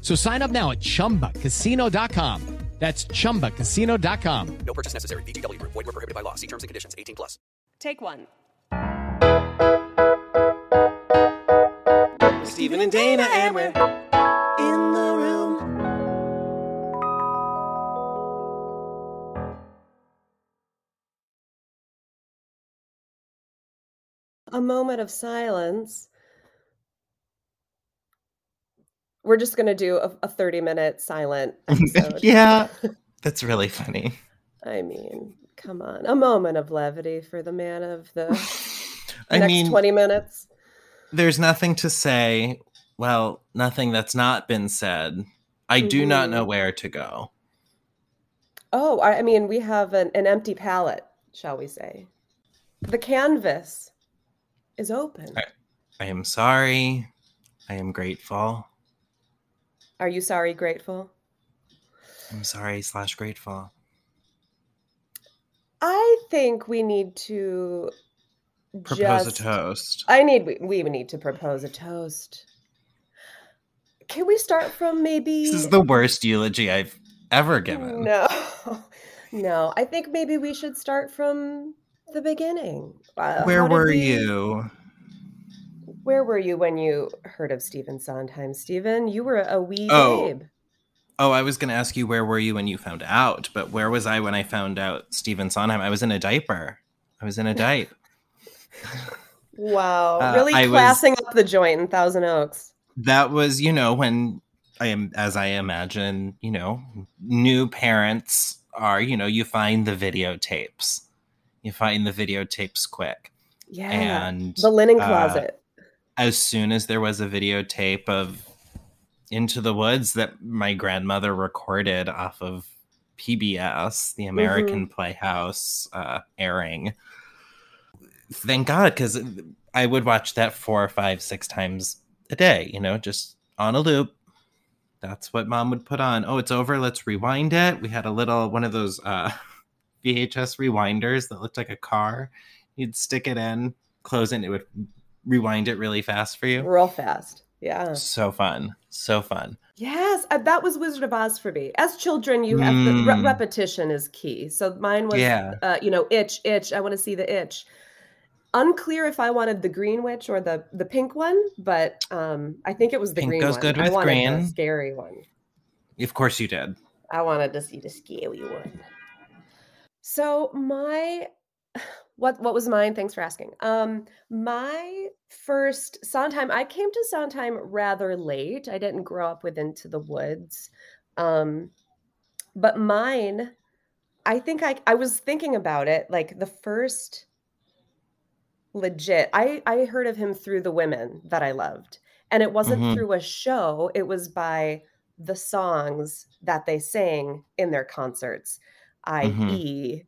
So sign up now at chumbacasino.com. That's chumbacasino.com. No purchase necessary. VGW Group. Void were prohibited by law. See terms and conditions. 18 plus. Take one. Stephen and Dana, and we're in the room. A moment of silence. We're just going to do a, a 30 minute silent episode. yeah, that's really funny. I mean, come on. A moment of levity for the man of the I next mean, 20 minutes. There's nothing to say. Well, nothing that's not been said. I do not Mm-hmm. know where to go. Oh, I, I mean, we have an, an empty palette, shall we say. The canvas is open. I am sorry. I am grateful. Are you sorry, grateful? I'm sorry slash grateful. I think we need to Propose just, a toast. I need we, we need to propose a toast. Can we start from maybe This is the worst eulogy I've ever given. No. No, I think maybe we should start from the beginning. Uh, Where were we- you? Where were you when you heard of Stephen Sondheim? Stephen, you were a wee Oh. babe. Oh, I was going to ask you where were you when you found out, but where was I when I found out Stephen Sondheim? I was in a diaper. I was in a diaper. Wow, Uh, really I was- classing up the joint in Thousand Oaks. that was, you know, when I am, as I imagine, you know, new parents are, you know, you find the videotapes. You find the videotapes quick. Yeah, And the linen uh, closet. As soon as there was a videotape of Into the Woods that my grandmother recorded off of PBS, the American Playhouse uh, airing. Thank God, because I would watch that four, five, six times a day, you know, just on a loop. That's what mom would put on. Oh, it's over. Let's rewind it. We had a little one of those uh, VHS rewinders that looked like a car. You'd stick it in, close it, and it would rewind it really fast for you. real fast. Yeah. So fun. So fun. Yes, uh, that was Wizard of Oz for me. As children, you have the re- Mm. repetition is key. So mine was, Yeah. uh, you know, itch, itch. I want to see the itch. Unclear if I wanted the green witch or the the pink one, but um, I think it was the Pink green goes one. good I with green. scary one. Of course you did. I wanted to see the scary one. So my what what was mine? Thanks for asking. Um my first Sondheim, I came to Sondheim rather late. I didn't grow up with Into the Woods. Um but mine I think I I was thinking about it like the first legit. I I heard of him through the women that I loved. And it wasn't Mhm. through a show, it was by the songs that they sang in their concerts, i.e.,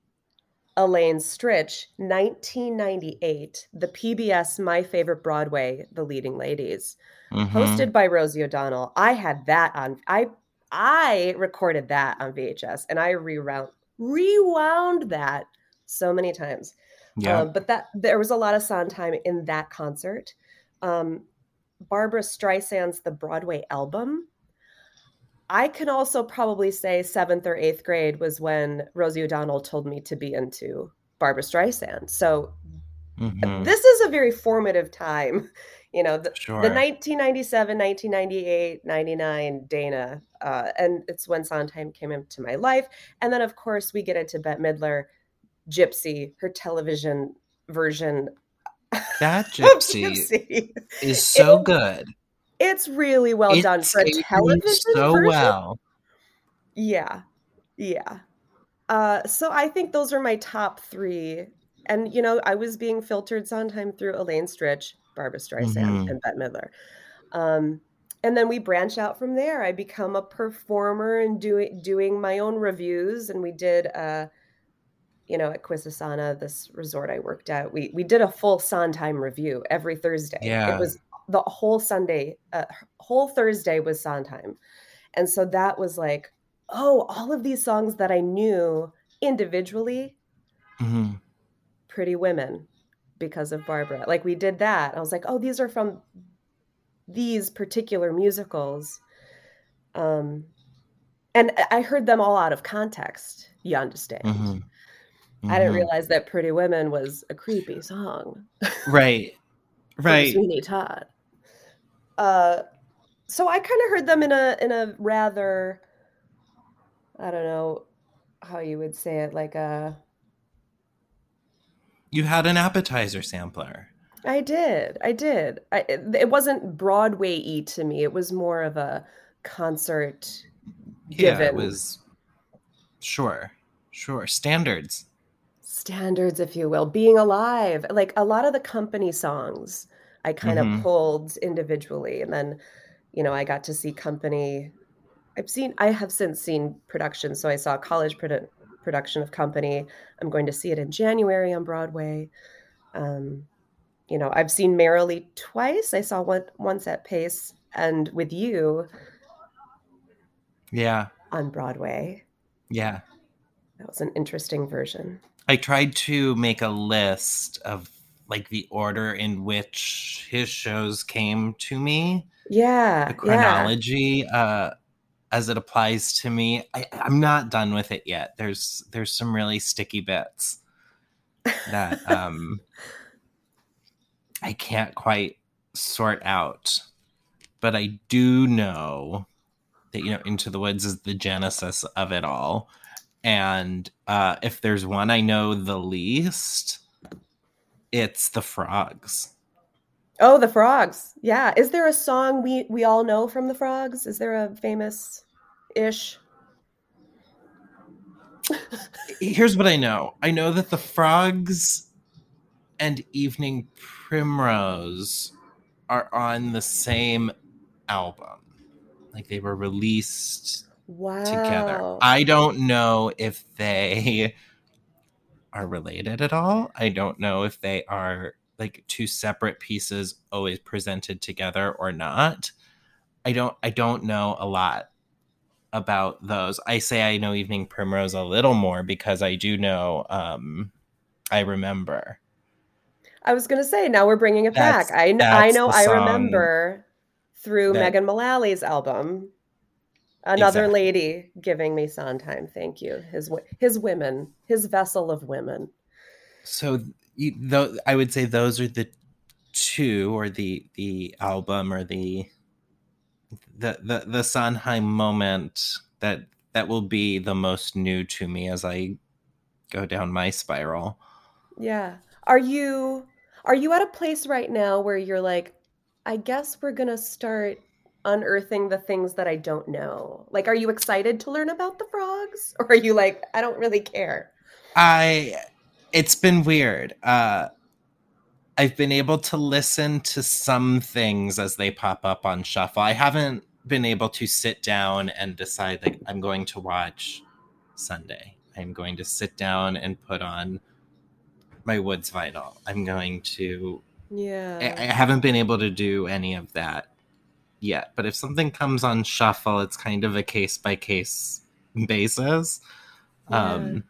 Elaine Stritch, 1998, the PBS My Favorite Broadway, The Leading Ladies, Mhm. hosted by Rosie O'Donnell. I had that on I I recorded that on VHS and I rewound rewound that so many times. Yeah. Uh, but that there was a lot of Sondheim in that concert. Um, Barbra Streisand's The Broadway album. I can also probably say seventh or eighth grade was when Rosie O'Donnell told me to be into Barbra Streisand. So Mhm. this is a very formative time you know, the, Sure. the 1997, 1998, 99 Dana. Uh, and it's when Sondheim came into my life. And then, of course, we get into Bette Midler, Gypsy, her television version That gypsy Gypsy. is so good. It's really well done for a television so version. well. Yeah. Yeah. Uh, so I think those are my top three. And, you know, I was being filtered sometime through Elaine Stritch, Barbra Streisand, Mhm. and Bette Midler. Um, and then we branch out from there. I become a performer and doing doing my own reviews. And we did, uh, you know, at Quisisana, this resort I worked at, we we did a full Sondheim review every Thursday. Yeah. It was the whole Sunday, uh, whole Thursday was Sondheim. And so that was like, oh, all of these songs that I knew individually, Mhm. Pretty Women, because of Barbra. Like we did that. I was like, oh, these are from these particular musicals. Um, and I- heard them all out of context. You understand? Mhm. I didn't Mhm. realize that Pretty Women was a creepy song. Right. Right. Sweeney Todd. Uh, so I kind of heard them in a in a rather, I don't know how you would say it, like a. You had an appetizer sampler. I did, I did. I, it, it wasn't Broadway y to me. It was more of a concert. Yeah, it was sure. Sure. Standards. standards, if you will, being alive. Like a lot of the company songs, I kind Mhm. of pulled individually, and then, you know, I got to see company. I've seen, I have since seen production, so I saw a college produ- production of Company. I'm going to see it in January on Broadway. Um, you know, I've seen Merrily twice. I saw one once at Pace, and with you Yeah. on Broadway. Yeah. That was an interesting version. I tried to make a list of like the order in which his shows came to me, Yeah, the yeah. chronology uh as it applies to me. I, I'm not done with it yet. There's there's some really sticky bits that um I can't quite sort out. But I do know that you know Into the Woods is the genesis of it all. And uh if there's one I know the least, it's the frogs. Oh, the frogs. Yeah. Is there a song we we all know from the frogs? Is there a famous ish? Here's what I know. I know that the frogs and Evening Primrose are on the same album. Like they were released Wow. together. I don't know if they are related at all. I don't know if they are like two separate pieces always presented together or not. I don't I don't know a lot about those. I say I know Evening Primrose a little more because I do know um I remember. I was gonna say now we're bringing it That's- back. I I know I remember through that- Megan Mullally's album. Another Exactly. lady giving me Sondheim. Thank you. His his women, his vessel of women. So you, though I would say those are the two or the the album or the the the, the Sondheim moment that that will be the most new to me as I go down my spiral. Yeah. Are you are you at a place right now where you're like, I guess we're gonna start unearthing the things that I don't know? Like, are you excited to learn about the frogs? Or are you like, I don't really care? I it's been weird. Uh I've been able to listen to some things as they pop up on shuffle. I haven't been able to sit down and decide like I'm going to watch Sunday. I'm going to sit down and put on my Woods vinyl. I'm going to Yeah. I, I haven't been able to do any of that yet. But if something comes on shuffle, it's kind of a case by case basis. Yeah. Um,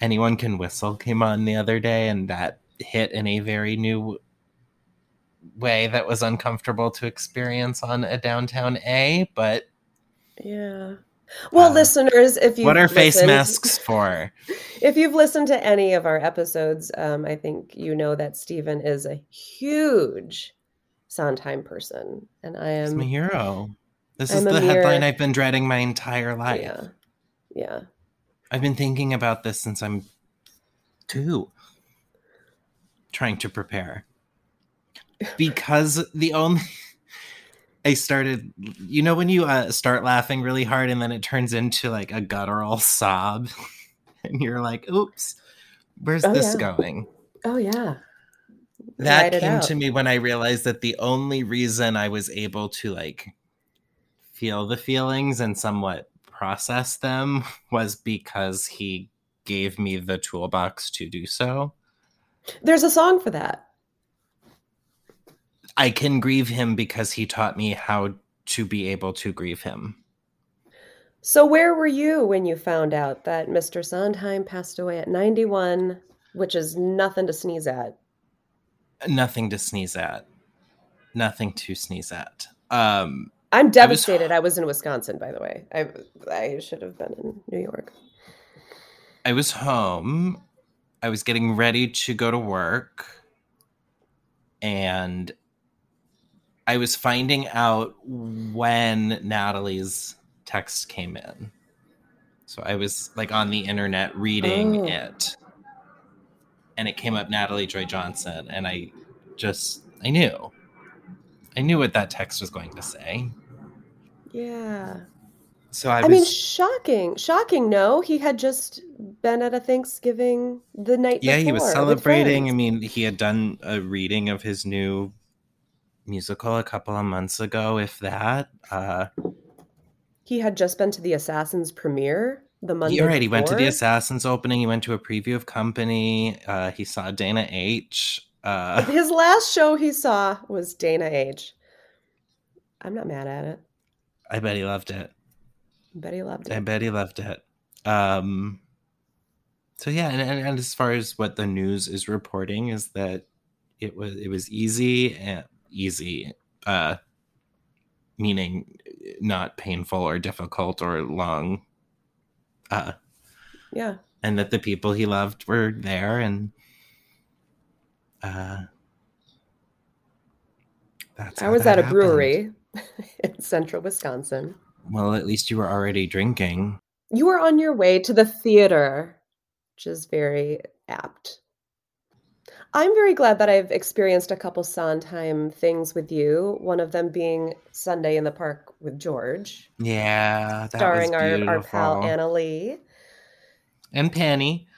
anyone can whistle came on the other day, and that hit in a very new way that was uncomfortable to experience on a downtown A. But Yeah. Well, Uh, listeners, if you what are face masks for? If you've listened to any of our episodes, um, I think you know that Stephen is a huge Sondheim person, and I am my hero. This I'm is the headline I've been dreading my entire life. yeah, yeah. I've been thinking about this since I'm two, trying to prepare. Because the only I started, you know, when you uh, start laughing really hard and then it turns into like a guttural sob, and you're like, "Oops, where's Oh, this yeah. going?" Oh yeah. That came out. to me when I realized that the only reason I was able to like feel the feelings and somewhat process them was because he gave me the toolbox to do so. There's a song for that. I can grieve him because he taught me how to be able to grieve him. So where were you when you found out that Mr. Sondheim passed away at 91, which is nothing to sneeze at? Nothing to sneeze at. Nothing to sneeze at. Um I'm I was- devastated. I was in Wisconsin, by the way. I I should have been in New York. I was home. I was getting ready to go to work. And I was finding out when Natalie's text came in. So I was like on the internet reading Oh. it. And it came up Natalie Joy Johnson. And I just, I knew. I knew what that text was going to say. Yeah. So I, I, was. mean, shocking. Shocking, no. He had just been at a Thanksgiving the night yeah he was celebrating i mean he had done a reading of his new musical a couple of months ago if that uh He had just been to the Assassins premiere the Monday he already went to the assassins opening he went to a preview of company uh he saw dana h uh His last show he saw was Dana H. I'm not mad at it. i bet he loved it I bet he loved it. i bet he loved it um so yeah and, and, and as far as what the news is reporting is that it was it was easy and easy uh meaning not painful or difficult or long uh Yeah. and that the people he loved were there and uh that's I was that at a brewery in central Wisconsin. well at least you were already drinking You were on your way to the theater, which is very apt. I'm very glad that I've experienced a couple Sondheim things with you. One of them being Sunday in the Park with George, yeah that starring our, our pal. Annaleigh and penny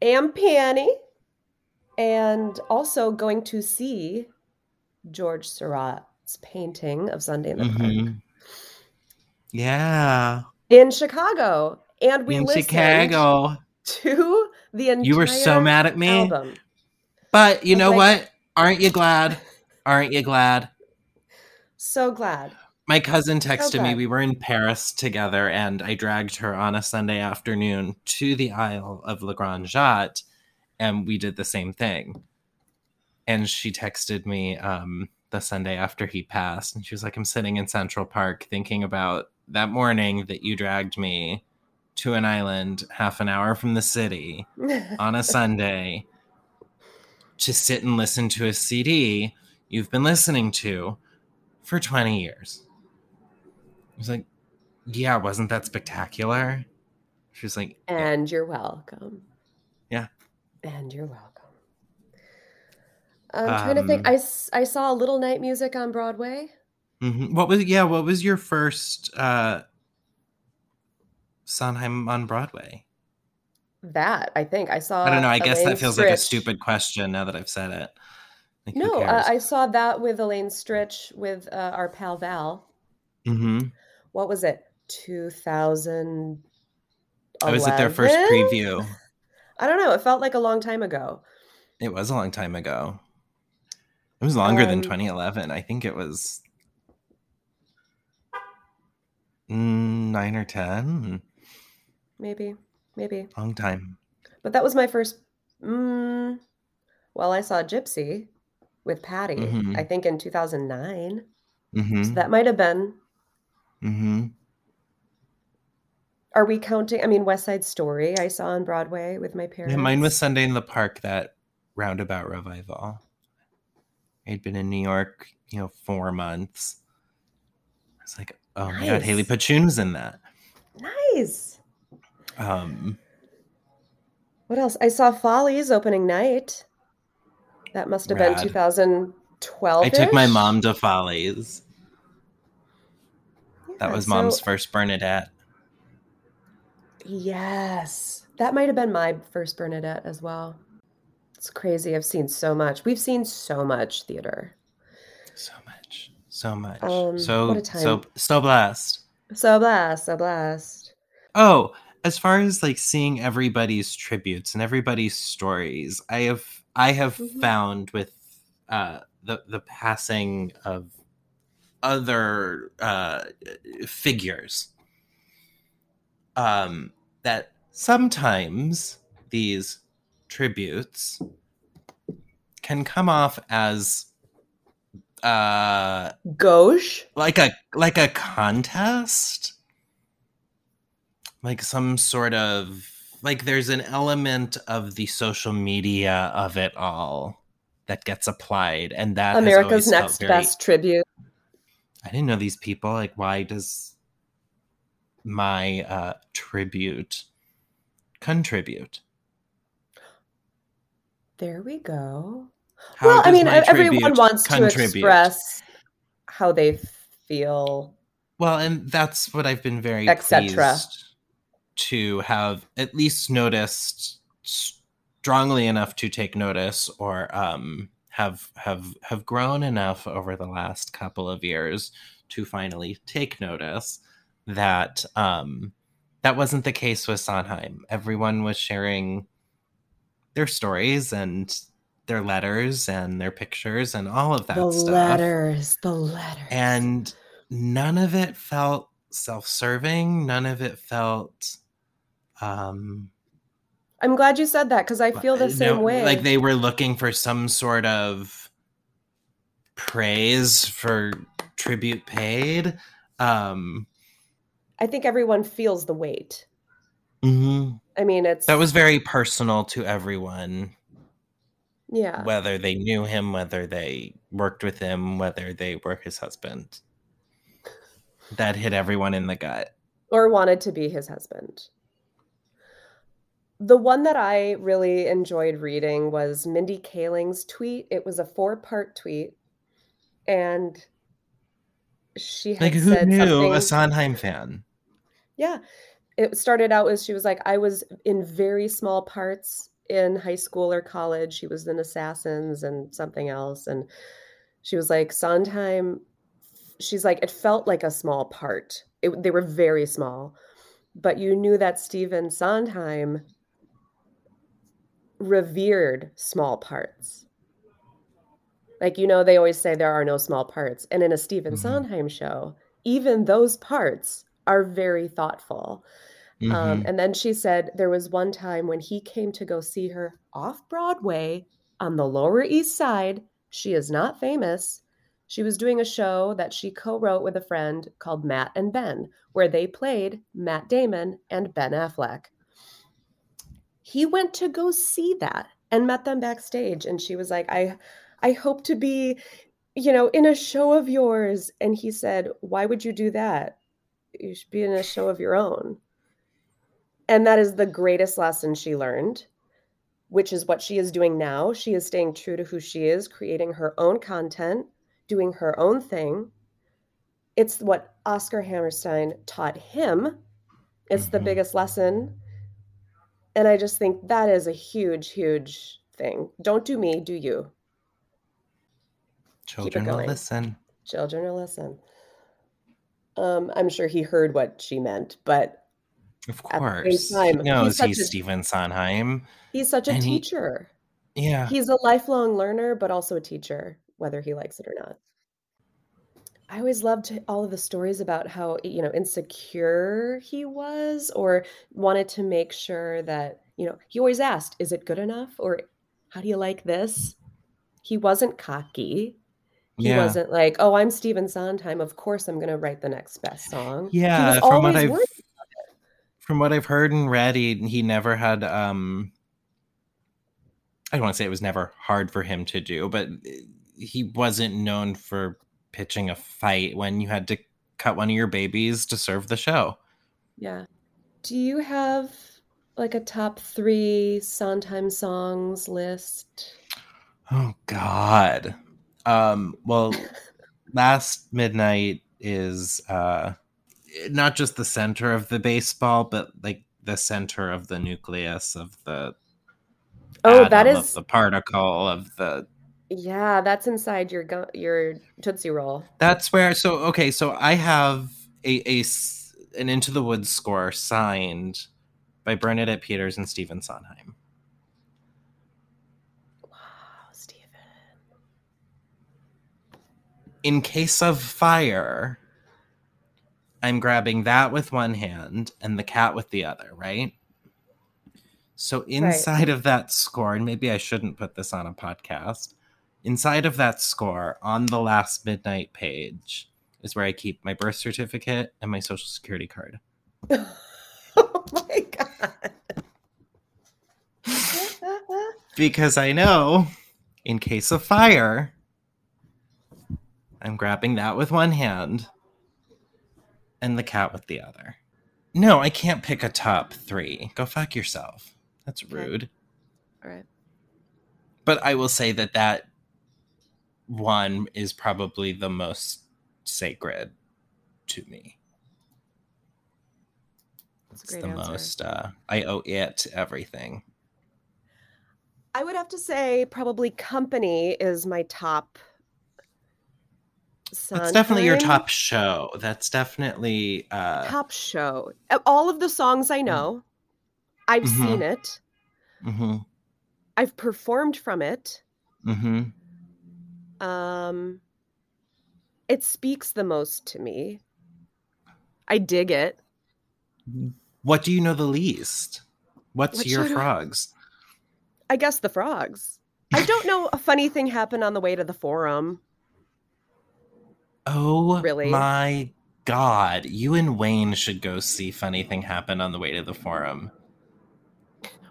and Panny, and also going to see Georges Seurat's painting of Sunday in the Park Mhm. yeah in Chicago. And we in listened chicago to the entire you were so mad at me album. But you know like- what aren't you glad aren't you glad So glad. My cousin texted me. We were in Paris together, and I dragged her on a Sunday afternoon to the Isle of La Grande Jatte, and we did the same thing. And she texted me um, the Sunday after he passed, and she was like, "I'm sitting in Central Park thinking about that morning that you dragged me to an island half an hour from the city on a Sunday to sit and listen to a CD you've been listening to for 20 years. I was like, yeah, wasn't that spectacular? She was like, and you're welcome. Yeah. And you're welcome. I'm trying to think. I, I, I saw a little night music on Broadway. mhm. what was, yeah, what was your first uh, Sondheim on Broadway? That I think I saw. I don't know. I guess Elaine that feels like a stupid question now that I've said it. Like, No, uh. I saw that with Elaine Stritch with uh, our pal Val. Mhm. What was it? 2000. I was at their first preview. I don't know. It felt like a long time ago. It was a long time ago. It was longer than Um, 2011. I think it was nine or 10. Maybe, maybe. Long time. But that was my first. Mm, well, I saw Gypsy with Patty. Mhm. I think in 2009. hmm So that might have been. hmm Are we counting? I mean, West Side Story. I saw on Broadway with my parents. Yeah, mine was Sunday in the Park, that roundabout revival. I'd been in New York, you know, four months. I was like, oh my god, Haley Nice. Pachun was in that. Nice. Um, What else? I saw Follies opening night. That must have been 2012. I took my mom to Follies. That was mom's so- first Bernadette. Yes. That might have been my first Bernadette as well. It's crazy. I've seen so much. We've seen so much theater. So much, so much, Um, so what a time. so so blessed. So blessed, so blessed. Oh, as far as like seeing everybody's tributes and everybody's stories, I have I have Mhm. found with uh, the the passing of other uh, figures um, that sometimes these tributes can come off as uh Gauche? like a like a contest like some sort of like there's an element of the social media of it all that gets applied and that America's next very- best tribute. i didn't know these people like why does my uh tribute contribute There we go. How well, I mean, everyone wants to express how they feel. Well, and that's what I've been very Et cetera. pleased to have at least noticed strongly enough to take notice, or um, have have have grown enough over the last couple of years to finally take notice that um, that wasn't the case with Sondheim. Everyone was sharing their stories and their letters and their pictures and all of that the stuff letters, the letters. and none of it felt self-serving none of it felt um I'm glad you said that because I feel the same no- way. like they were looking for some sort of praise for tribute paid um I think everyone feels the weight. mm-hmm. I mean, it's that was very personal to everyone yeah. whether they knew him whether they worked with him whether they were his husband that hit everyone in the gut or wanted to be his husband. The one that I really enjoyed reading was Mindy Kaling's tweet. It was a four part tweet. And she had like who said knew something. a sondheim fan Yeah. It started out as she was like, I was in very small parts in high school or college. She was in Assassins and something else. And she was like, Sondheim, she's like, it felt like a small part. It, they were very small. But you knew that Stephen Sondheim revered small parts. Like, you know, they always say there are no small parts. And in a Stephen Mhm. Sondheim show, even those parts are very thoughtful. Um, Mhm. and then she said there was one time when he came to go see her off Broadway on the Lower East Side. She is not famous. She was doing a show that she co wrote with a friend called Matt and Ben, where they played Matt Damon and Ben Affleck. He went to go see that and met them backstage. And she was like, I, I hope to be, you know, in a show of yours. And he said, Why would you do that? You should be in a show of your own. And that is the greatest lesson she learned, which is what she is doing now. She is staying true to who she is, creating her own content, doing her own thing. It's what Oscar Hammerstein taught him. It's the Mhm. biggest lesson. And I just think that is a huge, huge thing. Don't do me, do you. Children will listen. Children will listen. Um, I'm sure he heard what she meant, but Of At the same course. time, he he's knows such he's a- Stephen Sondheim. he's such a And he- teacher. Yeah. He's a lifelong learner, but also a teacher, whether he likes it or not. I always loved all of the stories about how, you know, insecure he was or wanted to make sure that, you know, he always asked, is it good enough? Or how do you like this? He wasn't cocky. He yeah. wasn't like, oh, I'm Stephen Sondheim. Of course I'm going to write the next best song. he Yeah, was from what I've from what I've heard and read, he, he never had um I don't want to say it was never hard for him to do, but he wasn't known for pitching a fight when you had to cut one of your babies to serve the show. Yeah. Do you have like a top three Sondheim songs list? Oh God. Um, well, last midnight is uh not just the center of the baseball, but like the center of the nucleus of the Oh, that of the particle of the yeah, that's inside your gu- your Tootsie Roll. That's where. So okay, so I have a, a an Into the Woods score signed by Bernadette Peters and Stephen Sondheim. Wow, Stephen. In case of fire, I'm grabbing that with one hand and the cat with the other, right? So inside of that score, and maybe I shouldn't put this on a podcast. Inside of that score, on the last midnight page, is where I keep my birth certificate and my social security card. oh my god. because I know in case of fire, I'm grabbing that with one hand and the cat with the other. No, I can't pick a top three. Go fuck yourself. That's rude. All right. But I will say that that one is probably the most sacred to me. That's It's the answer. most, uh, I owe it everything. I would have to say probably Company is my top. That's definitely your top show. That's definitely uh top show. All of the songs I know, I've Mhm. seen it. hmm I've performed from it. hmm Um, it speaks the most to me. I dig it. What do you know the least? What's What your should I- frogs? I guess the frogs. I don't know. A funny thing happened on the way to the forum. Oh, Really? my god! You and Wayne should go see "Funny Thing Happen" on the way to the forum.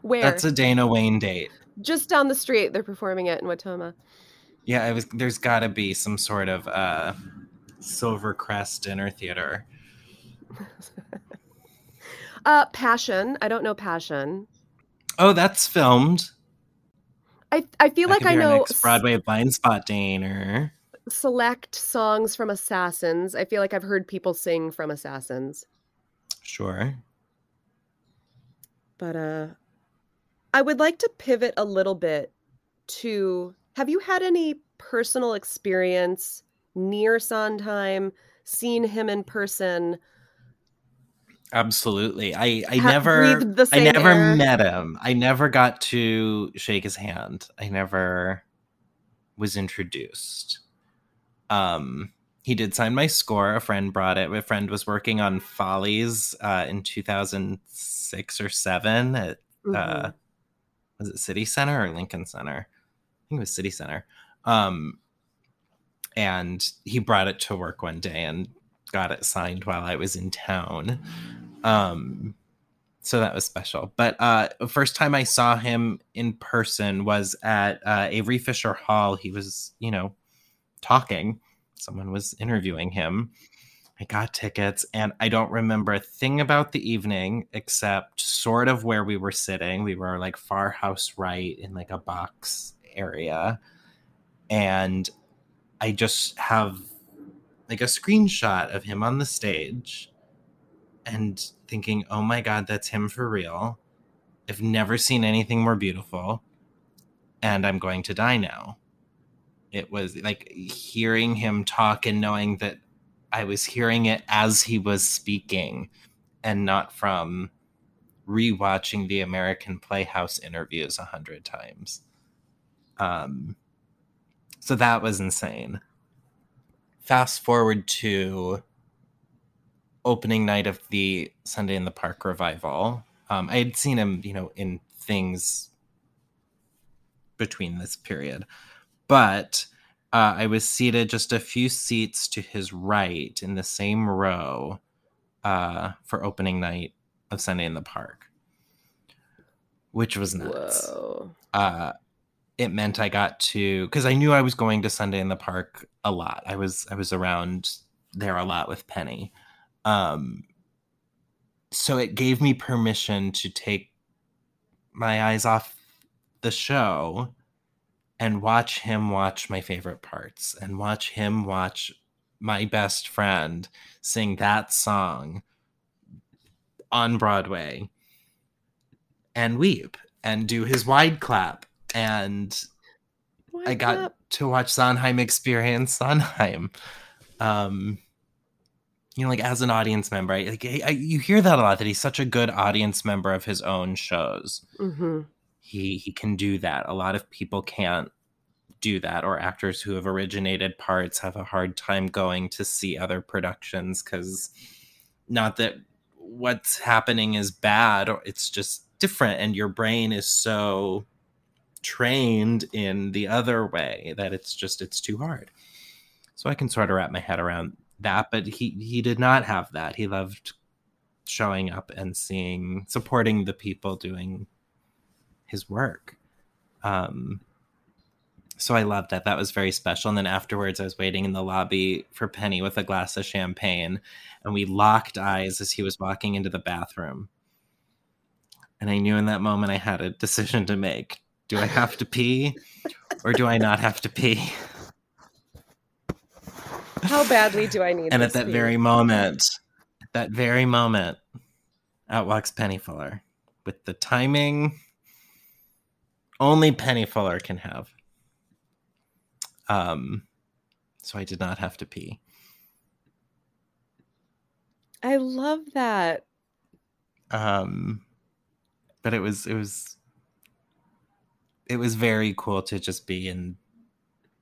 Where? That's a Dana Wayne date. Just down the street. They're performing it in Wautoma. Yeah, I was. There's got to be some sort of uh, Silvercrest dinner theater. Uh, Passion. I don't know Passion. Oh, that's filmed. I I feel That like I know Broadway blind spot dinner. select songs from Assassins. I feel like I've heard people sing from Assassins. Sure. But uh I would like to pivot a little bit to have you had any personal experience near Sondheim, seen him in person? Absolutely. I I Ha- never I never air? met him. I never got to shake his hand. I never was introduced. Um he did sign my score. A friend brought it. A friend was working on Follies uh, in 2006 or 7 at uh, Mhm. was it City Center or Lincoln Center? Think it was City Center. Um, and he brought it to work one day and got it signed while I was in town. Um, so that was special. But uh, first time I saw him in person was at uh, Avery Fisher Hall. He was, you know, talking. Someone was interviewing him. I got tickets, and I don't remember a thing about the evening except sort of where we were sitting. We were like far house right in like a box area. And I just have like a screenshot of him on the stage and thinking, oh my God, that's him for real. I've never seen anything more beautiful. And I'm going to die now. It was like hearing him talk and knowing that I was hearing it as he was speaking and not from rewatching the American Playhouse interviews a hundred times. Um, so that was insane. Fast forward to opening night of the Sunday in the Park revival. Um, I had seen him, you know, in things between this period, but uh, I was seated just a few seats to his right in the same row uh, for opening night of Sunday in the Park, which was nuts. Whoa. Uh, it meant I got to because I knew I was going to Sunday in the Park a lot. I was I was around there a lot with Penny. Um, so it gave me permission to take my eyes off the show and watch him watch my favorite parts and watch him watch my best friend sing that song on Broadway and weep and do his wide clap. And I got clap. to watch Sondheim experience Sondheim. Um, you know, like as an audience member, I, like I, I, you hear that a lot that he's such a good audience member of his own shows. Mhm. He he can do that. A lot of people can't do that, or actors who have originated parts have a hard time going to see other productions because not that what's happening is bad, or it's just different, and your brain is so trained in the other way that it's just it's too hard. So I can sort of wrap my head around that, but he he did not have that. He loved showing up and seeing supporting the people doing his work. Um so I loved that. That was very special. And then afterwards I was waiting in the lobby for Penny with a glass of champagne and we locked eyes as he was walking into the bathroom. And I knew in that moment I had a decision to make. Do I have to pee or do I not have to pee? How badly do I need and at that pee? very moment, at that very moment, out walks Penny Fuller with the timing only Penny Fuller can have. Um, so I did not have to pee. I love that. Um, but it was it was it was very cool to just be in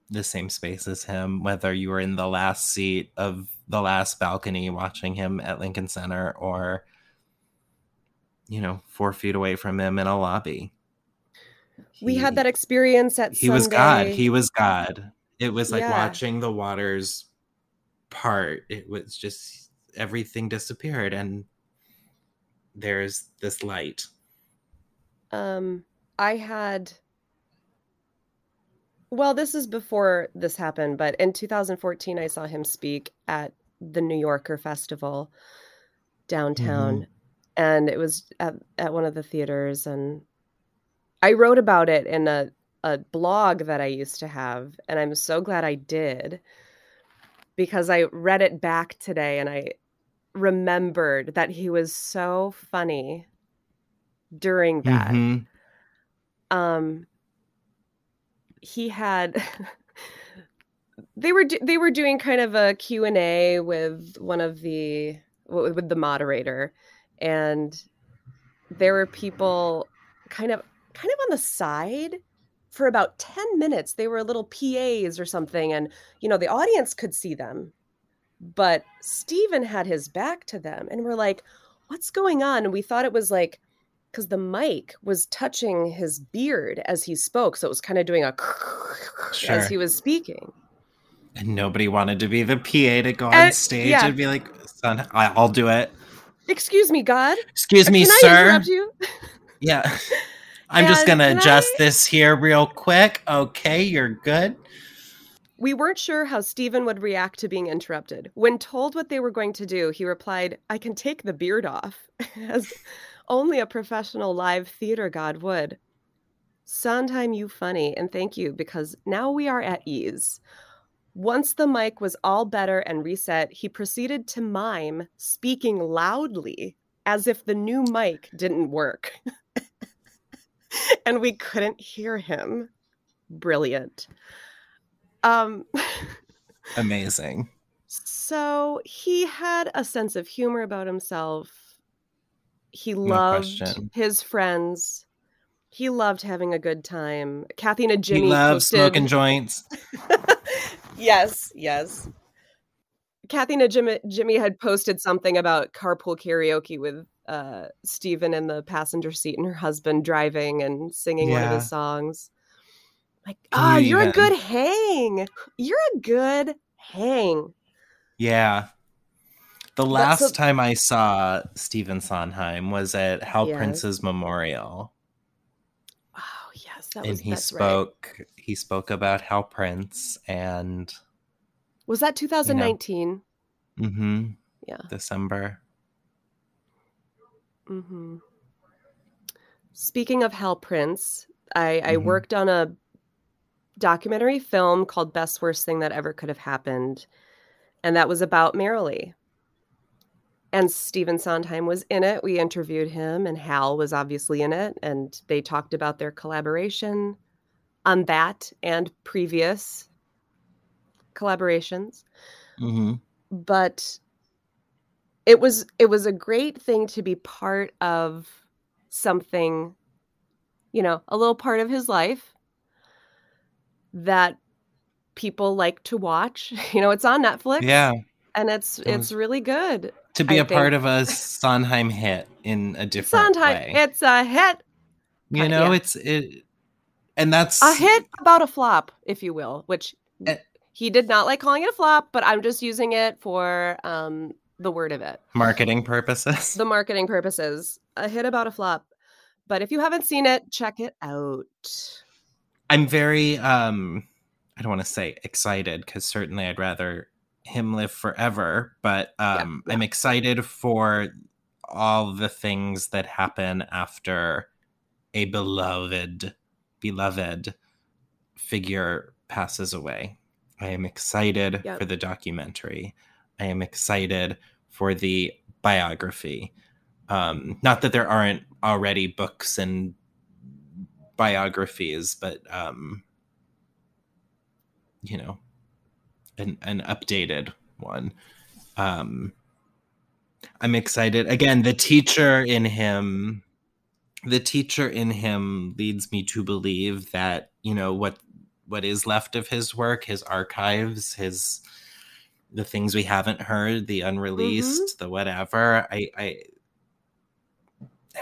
the same space as him, whether you were in the last seat of the last balcony watching him at Lincoln Center or you know, four feet away from him in a lobby. we He- had that experience at he was God. He was God. It was like Yeah. watching the waters part. It was just everything disappeared and there's this light. um i had well this is before this happened but in 2014 i saw him speak at the new yorker festival downtown and it was at, at one of the theaters and i wrote about it in a, a blog that i used to have and i'm so glad i did because i read it back today and i remembered that he was so funny during that Mhm. um he had they were do- they were doing kind of a Q&A with one of the with the moderator and there were people kind of kind of on the side for about 10 minutes. They were little PAs or something and you know the audience could see them. But Stephen had his back to them and we're like what's going on? And we thought it was like because the mic was touching his beard as he spoke so it was kind of doing a Sure. as he was speaking And nobody wanted to be the PA to go eh, on And- stage yeah. and be like, son, I'll do it. excuse me god Excuse uh, me, can i sir. Yeah. I'm just going to adjust I- this here real quick. Okay, you're good. We weren't sure how Stephen would react to being interrupted. When told what they were going to do, he replied, I can take the beard off, as only a professional live theater god would. Sondheim, you funny, and thank you, because now we are at ease. Once the mic was all better and reset, he proceeded to mime, speaking loudly, as if the new mic didn't work. and we couldn't hear him. Brilliant. Um, Amazing. so he had a sense of humor about himself. He No loved question. his friends. He loved having a good time. Kathy and Jimmy he loves posted... smoking joints. yes, yes. Kathy and Jimmy, Jimmy had posted something about carpool karaoke with uh, Stephen in the passenger seat and her husband driving and singing one of Yeah. his songs. Like, ah, you you're a good hang. You're a good hang. Yeah. The last time I saw Stephen Sondheim was at Hal Yes. Prince's memorial. Oh yes, That and was he that's right. spoke he spoke about Hal Prince and Was that 2019? hmm Yeah. December. Mm-hmm. Speaking of Hal Prince, I, I Mhm. worked on a documentary film called Best Worst Thing That Ever Could Have Happened. And that was about Merrily. And Stephen Sondheim was in it. We interviewed him, and Hal was obviously in it. And they talked about their collaboration on that and previous collaborations. hmm but it was it was a great thing to be part of something you know a little part of his life that people like to watch you know it's on netflix Yeah, and it's It it's was- really good to be I a part of a Sondheim hit in a different Sondheim, way. it's a hit you uh, know, yeah. it's it, and that's a hit about a flop if you will which Eh. he did not like calling it a flop but i'm just using it for um the word of it marketing purposes. the marketing purposes. A hit about a flop. But if you haven't seen it, check it out. I'm very um I don't want to say excited because certainly I'd rather him live forever, but um yeah. I'm excited for all the things that happen after a beloved beloved figure passes away. I am excited Yep. for the documentary. I am excited for the biography. Um, not that there aren't already books and biographies, but um, you know, an an updated one. Um, I'm excited. Again, the teacher in him, the teacher in him leads me to believe that you know what what is left of his work, his archives, his the things we haven't heard, the unreleased, the whatever. I, I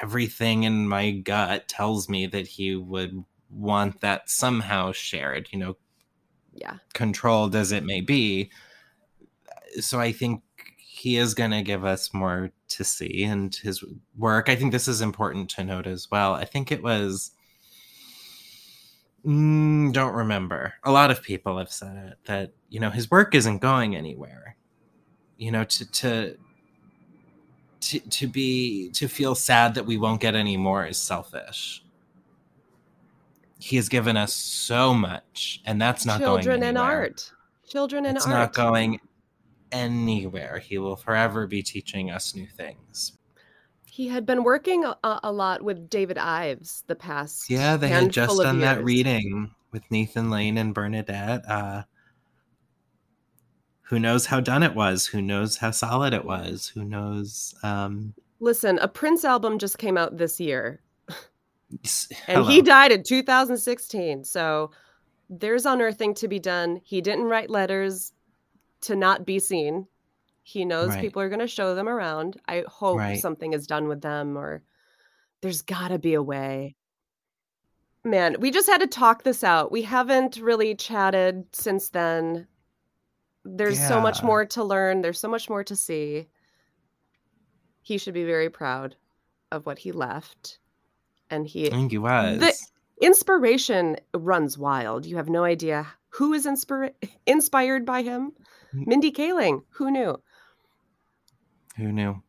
everything in my gut tells me that he would want that somehow shared, you know, Yeah. controlled as it may be. So I think he is going to give us more to see and his work. I think this is important to note as well. I think it was. Mm, don't remember. A lot of people have said it that you know his work isn't going anywhere. You know, to to to to be to feel sad that we won't get any more is selfish. He has given us so much, and that's not Children going and anywhere. art. Children and it's art. not going anywhere. He will forever be teaching us new things. He had been working a, a lot with David Ives the past. Yeah, they had just done that reading with Nathan Lane and Bernadette. Uh, who knows how done it was? Who knows how solid it was? Who knows? Um, Listen, a Prince album just came out this year, and hello. he died in 2016. So there's unearthing to be done. He didn't write letters to not be seen. He knows Right. people are going to show them around. I hope Right. something is done with them, or there's got to be a way. Man, we just had to talk this out. We haven't really chatted since then. There's so much more to learn, there's so much more to see. He should be very proud of what he left. And he I think he was. the inspiration runs wild. You have no idea who is inspira- inspired by him. Mm. Mindy Kaling, who knew? Who knew?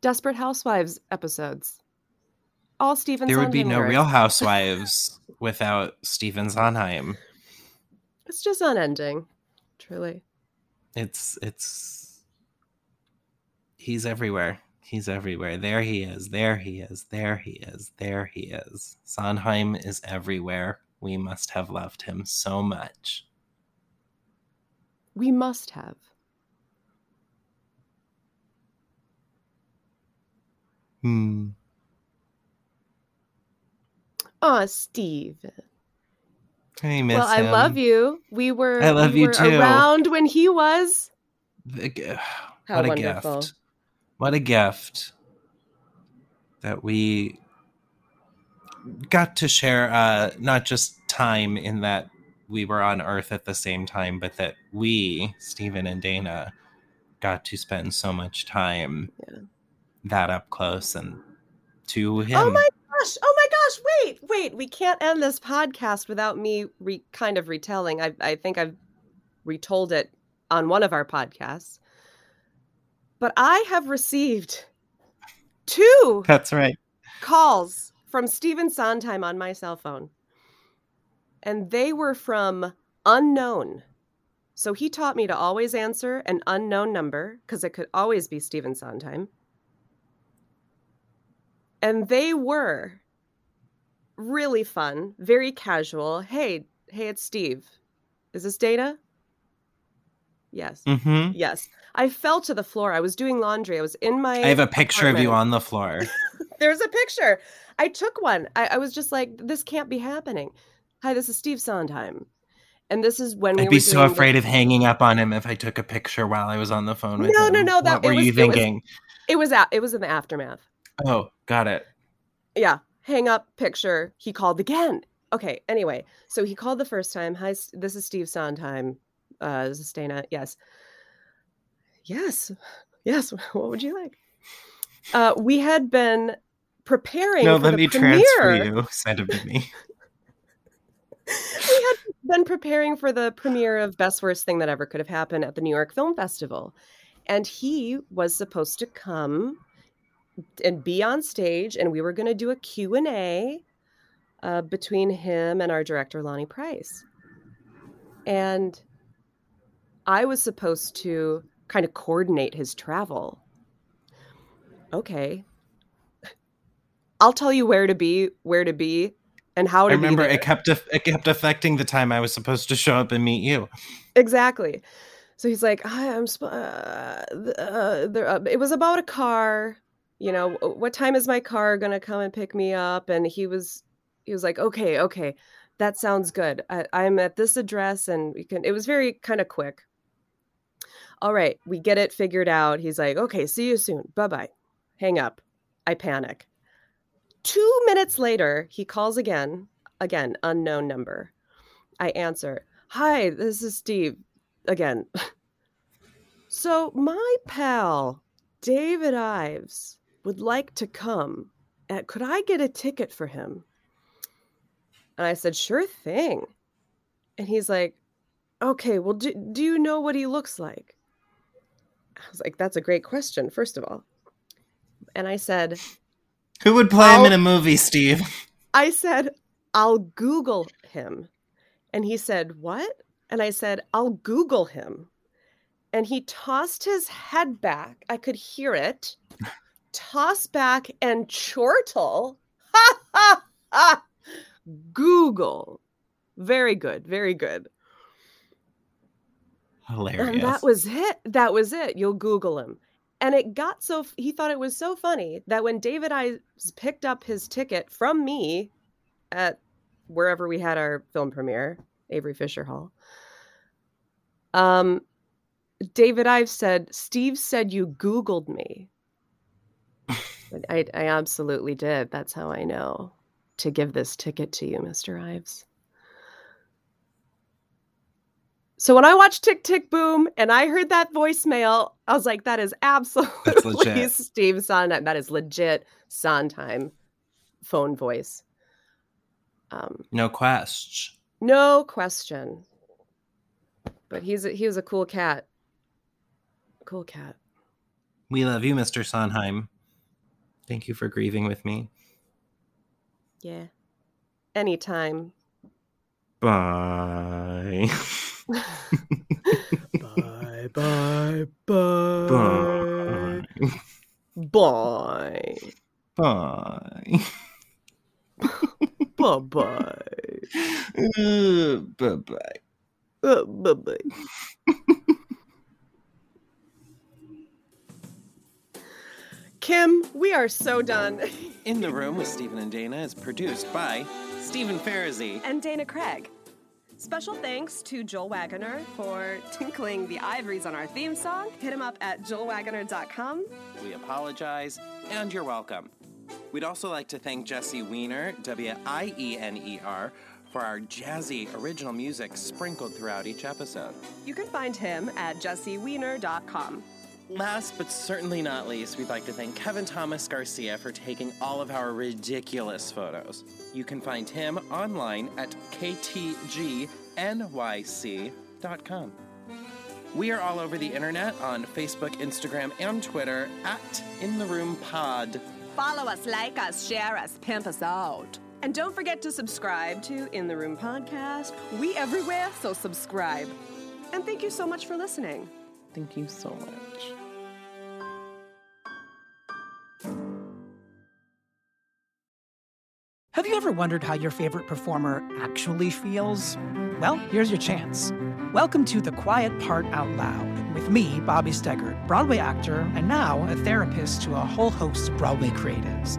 Desperate Housewives episodes. All Stephen There would be no lyrics. Real Housewives without Stephen Sondheim. It's just unending, truly. It's it's he's everywhere. He's everywhere. There he is. There he is. There he is. There he is. Sondheim is everywhere. We must have loved him so much. We must have. Hmm. Oh, Steve. I miss Well, I love you. We were I love we you too. around when he was. The what a wonderful. gift. What a gift that we got to share uh not just time in that we were on earth at the same time but that we Stephen and Dana got to spend so much time Yeah. that up close and to him Oh my gosh. Oh my gosh. Wait, wait! We can't end this podcast without me re- kind of retelling. I, I think I've retold it on one of our podcasts. But I have received two That's right. calls from Stephen Sondheim on my cell phone. And they were from unknown. So he taught me to always answer an unknown number because it could always be Stephen Sondheim. And they were really fun, very casual. Hey, hey, it's Steve. Is this Dana? Yes. Mm-hmm. Yes. I fell to the floor. I was doing laundry. I was in my I have a picture of you on the floor. There's a picture. I took one. I, I was just like, this can't be happening. Hi, this is Steve Sondheim. And this is when we I'd be so doing the- afraid of hanging up on him if I took a picture while I was on the phone with No, him. no, no, that- what were was- you it was- thinking? It was out. It was in the aftermath. Oh, got it. Yeah. Hang up picture. He called again. Okay. Anyway, so he called the first time. Hi, this is Steve Sondheim. Uh, is Yes. Yes. Yes. What would you like? Uh, we had been preparing. No, for let the me premiere. transfer you. Send him to me. we had been preparing for the premiere of Best Worst Thing That Ever Could Have Happened at the New York Film Festival. And he was supposed to come and be on stage and we were going to do a Q&A uh, between him and our director Lonny Price. And I was supposed to kind of coordinate his travel. Okay. I'll tell you where to be, where to be, and how to I remember be it kept it kept affecting the time I was supposed to show up and meet you. Exactly. So he's like, I'm. Sp- uh, uh, there, uh, it was about a car. You know, what time is my car gonna come and pick me up? And he was, he was like, Okay, okay, that sounds good. I, I'm at this address, and we can. It was very kind of quick. All right, we get it figured out. He's like, Okay, see you soon. Bye bye. Hang up. I panic. Two minutes later, he calls again. Again, unknown number. I answer. Hi, this is Steve again. So, my pal, David Ives, would like to come. Uh, could I get a ticket for him? And I said, Sure thing. And he's like, Okay, well, do, do you know what he looks like? I was like, That's a great question, first of all. And I said, Who would play him in a movie, Steve? I said, I'll Google him. And he said, What? And I said, I'll Google him. And he tossed his head back. I could hear it. Toss back and chortle. Ha ha ha. Google. Very good. Very good. Hilarious. And that was it. That was it. You'll Google him. And it got so, he thought it was so funny that when David Ives picked up his ticket from me at wherever we had our film premiere, Avery Fisher Hall, um, David Ives said, Steve said you Googled me. I, I absolutely did. That's how I know to give this ticket to you, Mr. Ives. So when I watched Tick Tick Boom and I heard that voicemail, I was like, that is absolutely. Steve Sondheim. That is legit Sondheim phone voice. Um, no question. no question. But he's a, he was a cool cat. Cool cat. We love you, Mr. Sondheim. Thank you for grieving with me. Yeah. Anytime. Bye. bye bye bye. Bye. Bye. Bye. Bye bye. Uh, Bye-bye. Uh, bye bye. Kim, we are so done. In the Room with Stephen and Dana is produced by Stephen Farazi. and Dana Craig. Special thanks to Joel Waggoner for tinkling the ivories on our theme song. Hit him up at joelwaggoner.com. We apologize, and you're welcome. We'd also like to thank Jesse Wiener, W I E N E R, for our jazzy original music sprinkled throughout each episode. You can find him at jessewiener.com. Last but certainly not least, we'd like to thank Kevin Thomas Garcia for taking all of our ridiculous photos. You can find him online at ktgnyc.com. We are all over the internet on Facebook, Instagram, and Twitter at In the Room Pod. Follow us, like us, share us, pimp us out. And don't forget to subscribe to In the Room Podcast. We everywhere, so subscribe. And thank you so much for listening. Thank you so much. Have you ever wondered how your favorite performer actually feels? Well, here's your chance. Welcome to The Quiet Part Out Loud with me, Bobby Steggert, Broadway actor, and now a therapist to a whole host of Broadway creatives.